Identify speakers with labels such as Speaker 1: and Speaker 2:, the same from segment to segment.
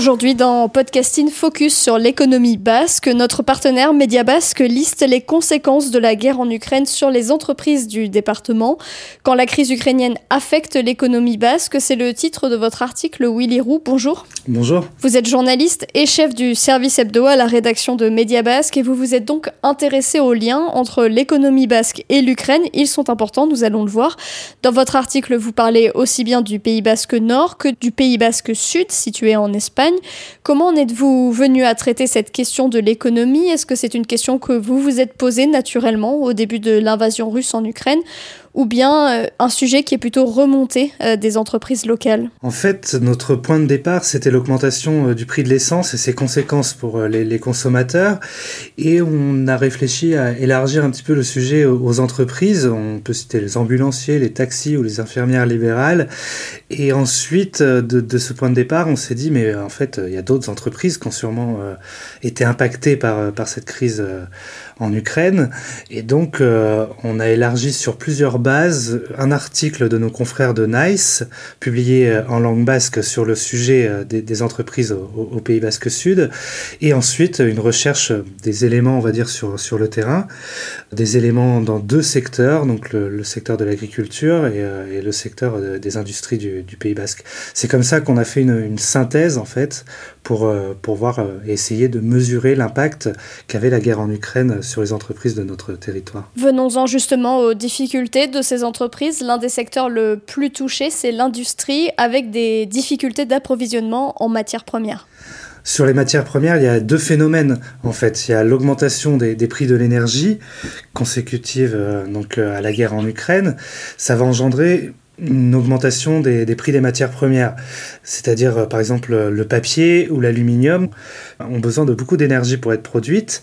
Speaker 1: Aujourd'hui dans Podcasting Focus sur l'économie basque, notre partenaire Média Basque liste les conséquences de la guerre en Ukraine sur les entreprises du département. Quand la crise ukrainienne affecte l'économie basque, c'est le titre de votre article Willy Roux. Bonjour.
Speaker 2: Bonjour.
Speaker 1: Vous êtes journaliste et chef du service hebdo à la rédaction de Média Basque et vous vous êtes donc intéressé aux liens entre l'économie basque et l'Ukraine. Ils sont importants, nous allons le voir. Dans votre article, vous parlez aussi bien du Pays basque nord que du Pays basque sud situé en Espagne Comment en êtes-vous venu à traiter cette question de l'économie? Est-ce que c'est une question que vous vous êtes posée naturellement au début de l'invasion russe en Ukraine? Ou bien euh, un sujet qui est plutôt remonté euh, des entreprises locales
Speaker 2: En fait, notre point de départ, c'était l'augmentation euh, du prix de l'essence et ses conséquences pour les, consommateurs. Et on a réfléchi à élargir un petit peu le sujet aux entreprises. On peut citer les ambulanciers, les taxis ou les infirmières libérales. Et ensuite, de, ce point de départ, on s'est dit, mais en fait, il y a d'autres entreprises qui ont sûrement été impactées par, par cette crise en Ukraine. Et donc, on a élargi sur plusieurs base un article de nos confrères de Nice, publié euh, en langue basque sur le sujet euh, des, entreprises au, Pays Basque Sud, et ensuite une recherche des éléments, on va dire, sur, sur le terrain, des éléments dans deux secteurs, donc le, secteur de l'agriculture et, euh, le secteur des industries du, Pays Basque. C'est comme ça qu'on a fait une, synthèse, en fait, pour, pour voir et essayer de mesurer l'impact qu'avait la guerre en Ukraine les entreprises de notre territoire.
Speaker 1: Venons-en justement aux difficultés de ces entreprises, l'un des secteurs le plus touchés, c'est l'industrie avec des difficultés d'approvisionnement en matières premières.
Speaker 2: Sur les matières premières, il y a deux phénomènes en fait. Il y a l'augmentation des, prix de l'énergie consécutive euh, donc euh, à la guerre en Ukraine. Ça va engendrer une augmentation des, des, prix des matières premières. C'est-à-dire, euh, par exemple, le papier ou l'aluminium ont besoin de beaucoup d'énergie pour être produites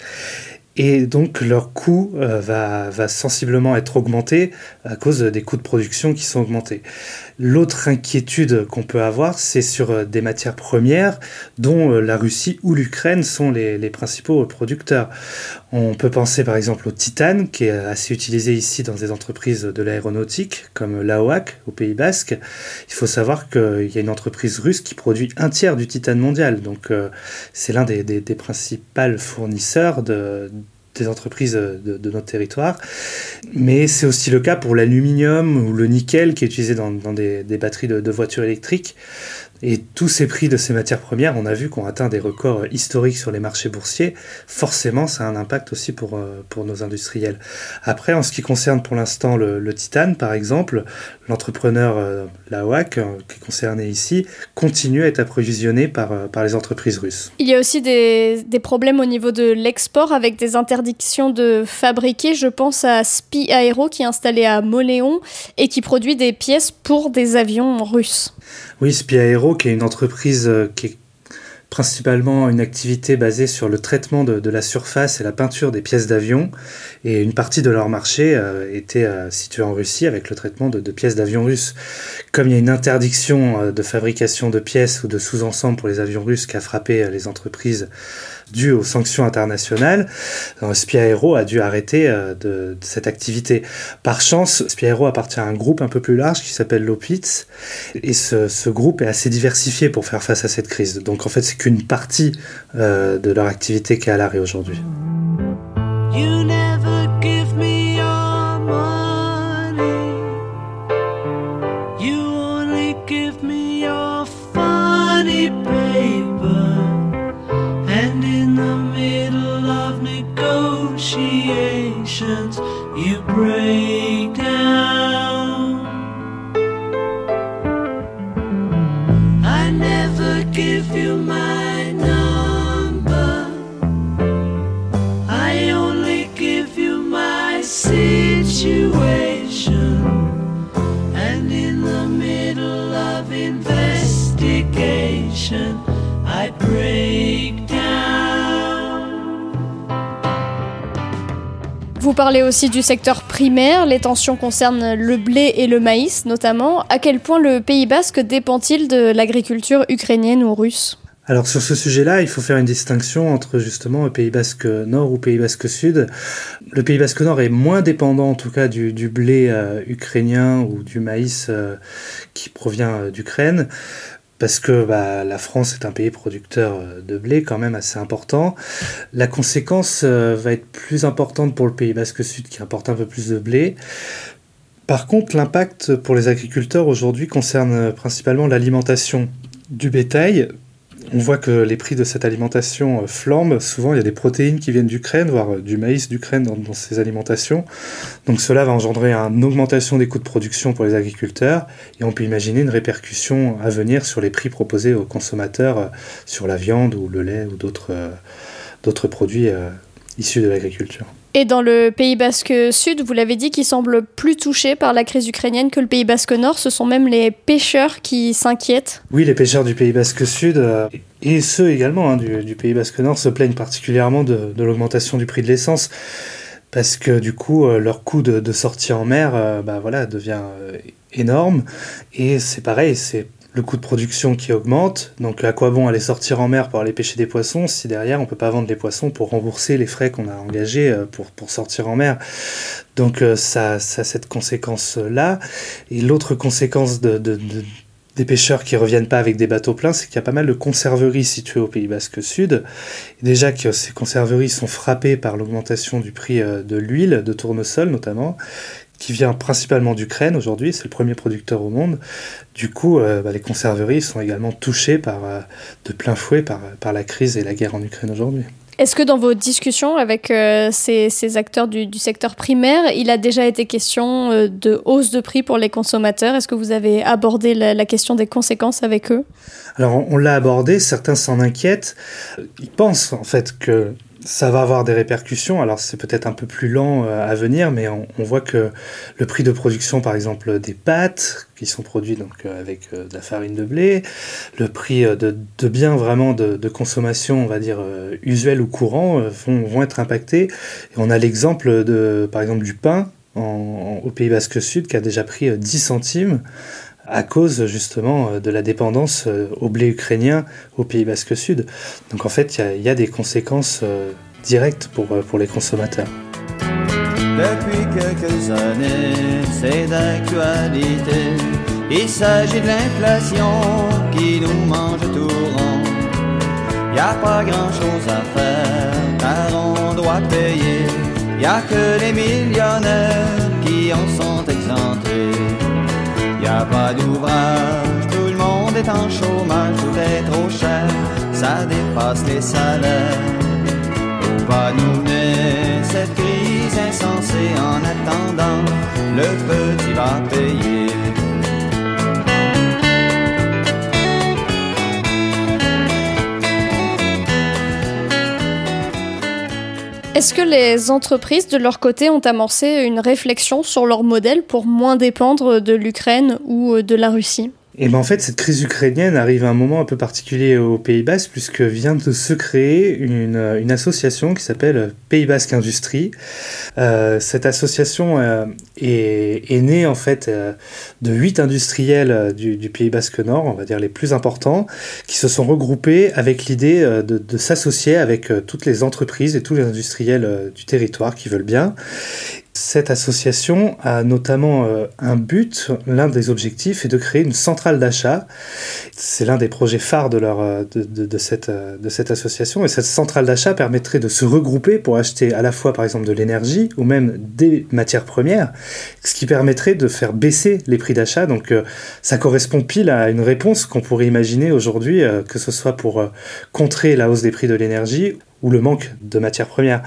Speaker 2: et donc leur coût euh, va, va, sensiblement être augmenté à cause des coûts de production qui sont augmentés. L'autre inquiétude qu'on peut avoir, c'est sur euh, des matières premières dont euh, la Russie ou l'Ukraine sont les, principaux producteurs. On peut penser par exemple au titane, qui est assez utilisé ici dans des entreprises de l'aéronautique, comme l'AOAC au Pays Basque. Il faut savoir qu'il y a une entreprise russe qui produit un tiers du titane mondial, donc c'est l'un des principaux fournisseurs de des entreprises de, notre territoire. Mais c'est aussi le cas pour l'aluminium ou le nickel qui est utilisé dans, des, batteries de, voitures électriques. Et tous ces prix de ces matières premières, on a vu qu'on atteint des records historiques sur les marchés boursiers. Forcément, ça a un impact aussi pour, euh, pour nos industriels. Après, en ce qui concerne pour l'instant le, titane, par exemple, l'entrepreneur euh, euh, qui est concerné ici, continue à être approvisionné par, euh, par les entreprises russes.
Speaker 1: Il y a aussi des, des problèmes au niveau de l'export avec des interdictions de fabriquer. Je pense à Spi Aero qui est installé à Moléon et qui produit des pièces pour des avions russes.
Speaker 2: Oui, Spi Aero, qui est une entreprise qui est principalement une activité basée sur le traitement de, la surface et la peinture des pièces d'avion. Et une partie de leur marché euh, était euh, située en Russie avec le traitement de, pièces d'avions russes. Comme il y a une interdiction euh, de fabrication de pièces ou de sous-ensembles pour les avions russes qui a frappé les entreprises dû aux sanctions internationales, euh, Spiaero a dû arrêter euh, de, cette activité. Par chance, Spiaero appartient à un groupe un peu plus large qui s'appelle Lopitz, et ce, groupe est assez diversifié pour faire face à cette crise. Donc en fait, c'est qu'une partie euh, de leur activité qui est à l'arrêt aujourd'hui.
Speaker 1: feel my parlez aussi du secteur primaire, les tensions concernent le blé et le maïs notamment. À quel point le Pays basque dépend-il de l'agriculture ukrainienne ou russe?
Speaker 2: Alors sur ce sujet-là, il faut faire une distinction entre justement le Pays Basque Nord ou Pays Basque Sud. Le Pays Basque Nord est moins dépendant en tout cas du, blé euh, ukrainien ou du maïs euh, qui provient euh, d'Ukraine parce que bah, la France est un pays producteur de blé quand même assez important. La conséquence va être plus importante pour le Pays Basque Sud qui importe un peu plus de blé. Par contre, l'impact pour les agriculteurs aujourd'hui concerne principalement l'alimentation du bétail on voit que les prix de cette alimentation euh, flambent. Souvent, il y a des protéines qui viennent d'Ukraine, voire euh, du maïs d'Ukraine dans, ces alimentations. Donc cela va engendrer une augmentation des coûts de production pour les agriculteurs et on peut imaginer une répercussion à venir sur les prix proposés aux consommateurs euh, sur la viande ou le lait ou d'autres produits issus de l'agriculture.
Speaker 1: Et dans le Pays basque sud, vous l'avez dit, qui semble plus touché par la crise ukrainienne que le Pays basque nord, ce sont même les pêcheurs qui s'inquiètent.
Speaker 2: Oui, les pêcheurs du Pays basque sud, euh, et ceux également hein, du, Pays basque nord, se plaignent particulièrement de, l'augmentation du prix de l'essence. Parce que du coup, euh, leur coût de, sortie en mer euh, bah, voilà, devient énorme. Et c'est pareil, c'est le coût de production qui augmente. Donc à quoi bon aller sortir en mer pour aller pêcher des poissons si derrière on peut pas vendre les poissons pour rembourser les frais qu'on a engagés euh, pour, sortir en mer. Donc euh, ça, ça a cette conséquence-là. Et l'autre conséquence de, des pêcheurs qui reviennent pas avec des bateaux pleins, c'est qu'il y a pas mal de conserveries situées au Pays Basque Sud. déjà que ces conserveries sont frappées par l'augmentation du prix euh, de l'huile, de tournesol notamment, qui vient principalement d'Ukraine aujourd'hui, c'est le premier producteur au monde. Du coup, euh, bah, les conserveries sont également touchées par, euh, de plein fouet par, par la crise et la guerre en Ukraine aujourd'hui.
Speaker 1: Est-ce que dans vos discussions avec euh, ces, ces, acteurs du, du, secteur primaire, il a déjà été question de hausse de prix pour les consommateurs? Est-ce que vous avez abordé la, la, question des conséquences avec eux?
Speaker 2: Alors on, on l'a abordé, certains s'en inquiètent. Ils pensent en fait que ça va avoir des répercussions. Alors c'est peut-être un peu plus lent euh, à venir, mais on, voit que le prix de production, par exemple, des pâtes qui sont produits donc euh, avec euh, de la farine de blé, le prix de, de biens vraiment de, consommation, on va dire usuel ou courant, vont, vont être impactés. Et on a l'exemple de, par exemple, du pain au Pays Basque Sud qui a déjà pris 10 centimes à cause justement euh, de la dépendance euh, au blé ukrainien au Pays Basque Sud. Donc en fait, il y, a des conséquences euh, directes pour, pour les consommateurs.
Speaker 3: Depuis quelques années, c'est d'actualité. Il s'agit de l'inflation qui nous mange tout rond. Y a pas grand chose à faire, car on doit payer. Y a que les millionnaires qui en sont exemptés y pas d'ouvrage, tout le monde est en chômage, tout est trop cher, ça dépasse les salaires. Où va nous mener cette crise insensée en attendant, le petit va payer.
Speaker 1: Est-ce que les entreprises, de leur côté, ont amorcé une réflexion sur leur modèle pour moins dépendre de l'Ukraine ou de la Russie?
Speaker 2: Et ben en fait, cette crise ukrainienne arrive à un moment un peu particulier au Pays Basque, puisque vient de se créer une, association qui s'appelle Pays Basque Industrie. Euh, cette association euh, est, née en fait euh, de huit industriels du, Pays Basque Nord, on va dire les plus importants, qui se sont regroupés avec l'idée de s'associer avec toutes les entreprises et tous les industriels du territoire qui veulent bien. Cette association a notamment euh, un but, l'un des objectifs est de créer une centrale d'achat. C'est l'un des projets phares de, euh, cette, euh, de cette association. Et cette centrale d'achat permettrait de se regrouper pour acheter à la fois par exemple de l'énergie ou même des matières premières, ce qui permettrait de faire baisser les prix d'achat. Donc ça correspond pile à une réponse qu'on pourrait imaginer aujourd'hui, que ce soit pour contrer la hausse des prix de l'énergie ou le manque de matières premières.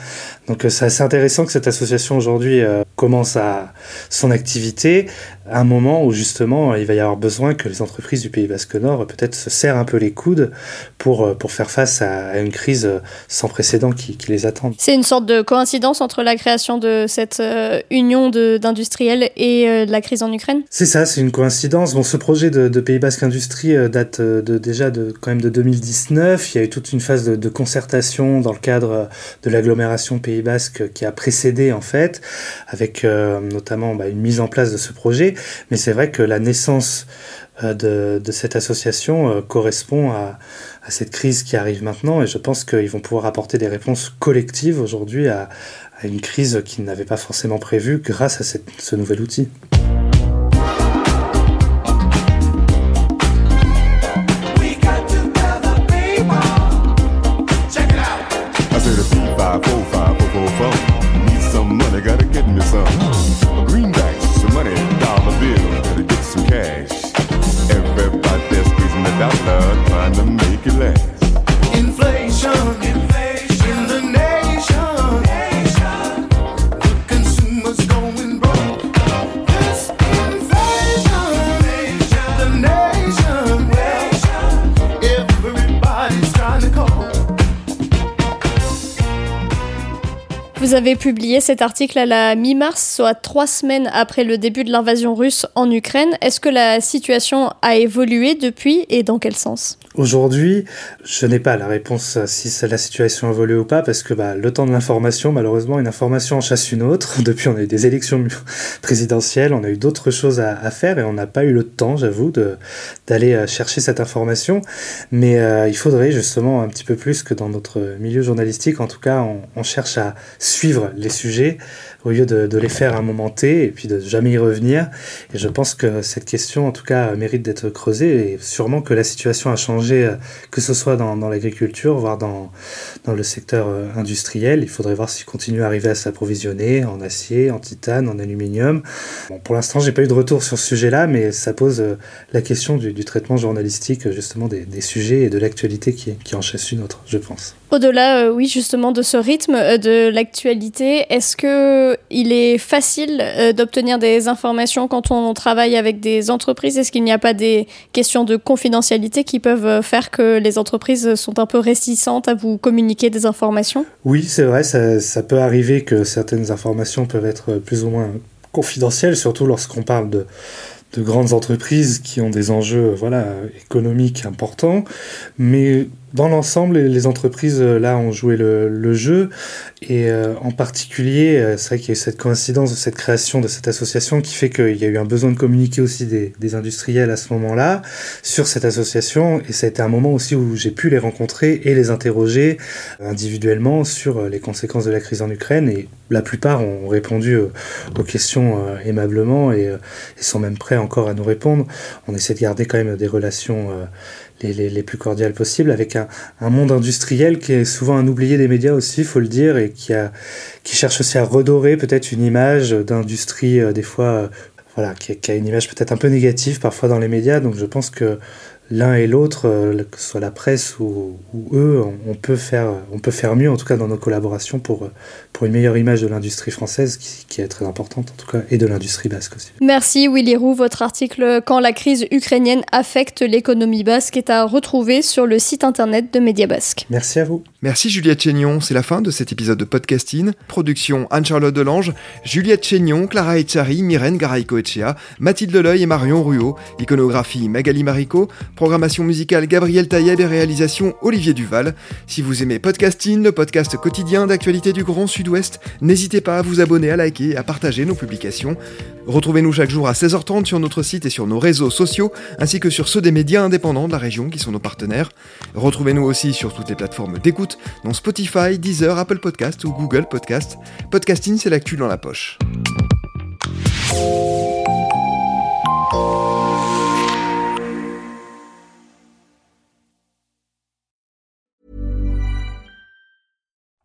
Speaker 2: Donc c'est assez intéressant que cette association aujourd'hui commence à son activité un moment où justement il va y avoir besoin que les entreprises du Pays Basque Nord peut-être se serrent un peu les coudes pour, euh, pour faire face à une crise sans précédent qui, qui les attend.
Speaker 1: C'est une sorte de coïncidence entre la création de cette euh, union d'industriels et euh, la crise en Ukraine?
Speaker 2: C'est ça, c'est une coïncidence. Bon, ce projet de, de Pays Basque Industrie date de, déjà de, quand même de 2019. Il y a eu toute une phase de, de concertation dans le cadre de l'agglomération Pays Basque qui a précédé en fait, avec notamment bah, une mise en place de ce projet. Mais c'est vrai que la naissance de, cette association correspond à, cette crise qui arrive maintenant et je pense qu'ils vont pouvoir apporter des réponses collectives aujourd'hui à, une crise qu'ils n'avaient pas forcément prévue grâce à ce nouvel outil. gotta make it last. Inflation.
Speaker 1: Vous avez publié cet article à la mi-mars, soit trois semaines après le début de l'invasion russe en Ukraine. Est-ce que la situation a évolué depuis et dans quel sens?
Speaker 2: Aujourd'hui, je n'ai pas la réponse si la situation a évolué ou pas, parce que bah, le temps de l'information, malheureusement, une information en chasse une autre. Depuis, on a eu des élections présidentielles, on a eu d'autres choses à, faire et on n'a pas eu le temps, j'avoue, d'aller euh, chercher cette information. Mais euh, il faudrait justement un petit peu plus que dans notre milieu journalistique, en tout cas, on, on cherche à suivre les sujets au lieu de, les faire à un moment T et puis de jamais y revenir. Et je pense que cette question, en tout cas, mérite d'être creusée et sûrement que la situation a changé, euh, que ce soit dans, l'agriculture, voire dans, dans le secteur euh, industriel. Il faudrait voir s'il continue à arriver à s'approvisionner en acier, en titane, en aluminium. Pour l'instant, j'ai pas eu de retour sur ce sujet-là, mais ça pose euh, la question du, traitement journalistique, justement, des, sujets et de l'actualité qui, qui en chasse une autre, je pense.
Speaker 1: Au-delà, oui, justement, de ce rythme de l'actualité, est-ce que il est facile euh, d'obtenir des informations quand on travaille avec des entreprises Est-ce qu'il n'y a pas des questions de confidentialité qui peuvent euh, faire que les entreprises sont un peu réticentes à vous communiquer des informations?
Speaker 2: Oui, c'est vrai, ça, peut arriver que certaines informations peuvent être plus ou moins confidentielles, surtout lorsqu'on parle de, de grandes entreprises qui ont des enjeux voilà, économiques importants. Mais dans l'ensemble, les entreprises euh, là ont joué le, jeu. Et euh, en particulier, euh, c'est vrai qu'il y a eu cette coïncidence de cette création de cette association qui fait qu'il y a eu un besoin de communiquer aussi des, des industriels à ce moment-là sur cette association. Et ça a été un moment aussi où j'ai pu les rencontrer et les interroger individuellement sur les conséquences de la crise en Ukraine. Et la plupart ont répondu aux questions aimablement et, et sont même prêts encore à nous répondre. On essaie de garder quand même des relations les, plus cordiales possibles, avec un, monde industriel qui est souvent un oublié des médias aussi, faut le dire, et qui, a, qui cherche aussi à redorer peut-être une image d'industrie, euh, des fois, euh, voilà, qui, a une image peut-être un peu négative parfois dans les médias. Donc je pense que l'un et l'autre, euh, que ce soit la presse ou, eux, on, peut faire, on peut faire mieux, en tout cas dans nos collaborations, pour, pour une meilleure image de l'industrie française, qui, est très importante en tout cas, et de l'industrie basque aussi.
Speaker 1: Merci Willy Roux. Votre article Quand la crise ukrainienne affecte l'économie basque est à retrouver sur le site internet de Média Basque.
Speaker 2: Merci à vous.
Speaker 4: Merci Juliette Chénion. C'est la fin de cet épisode de podcasting. Production Anne-Charlotte Delange, Juliette Chénion, Clara Echari, Myrène Garaïco-Echea, Mathilde Leuil et Marion Ruot. Iconographie Magali Marico. Programmation musicale Gabriel Taïeb et réalisation Olivier Duval. Si vous aimez Podcasting, le podcast quotidien d'actualité du Grand Sud-Ouest, n'hésitez pas à vous abonner, à liker et à partager nos publications. Retrouvez-nous chaque jour à 16h30 sur notre site et sur nos réseaux sociaux, ainsi que sur ceux des médias indépendants de la région qui sont nos partenaires. Retrouvez-nous aussi sur toutes les plateformes d'écoute, dont Spotify, Deezer, Apple Podcast ou Google Podcast. Podcasting, c'est l'actu dans la poche.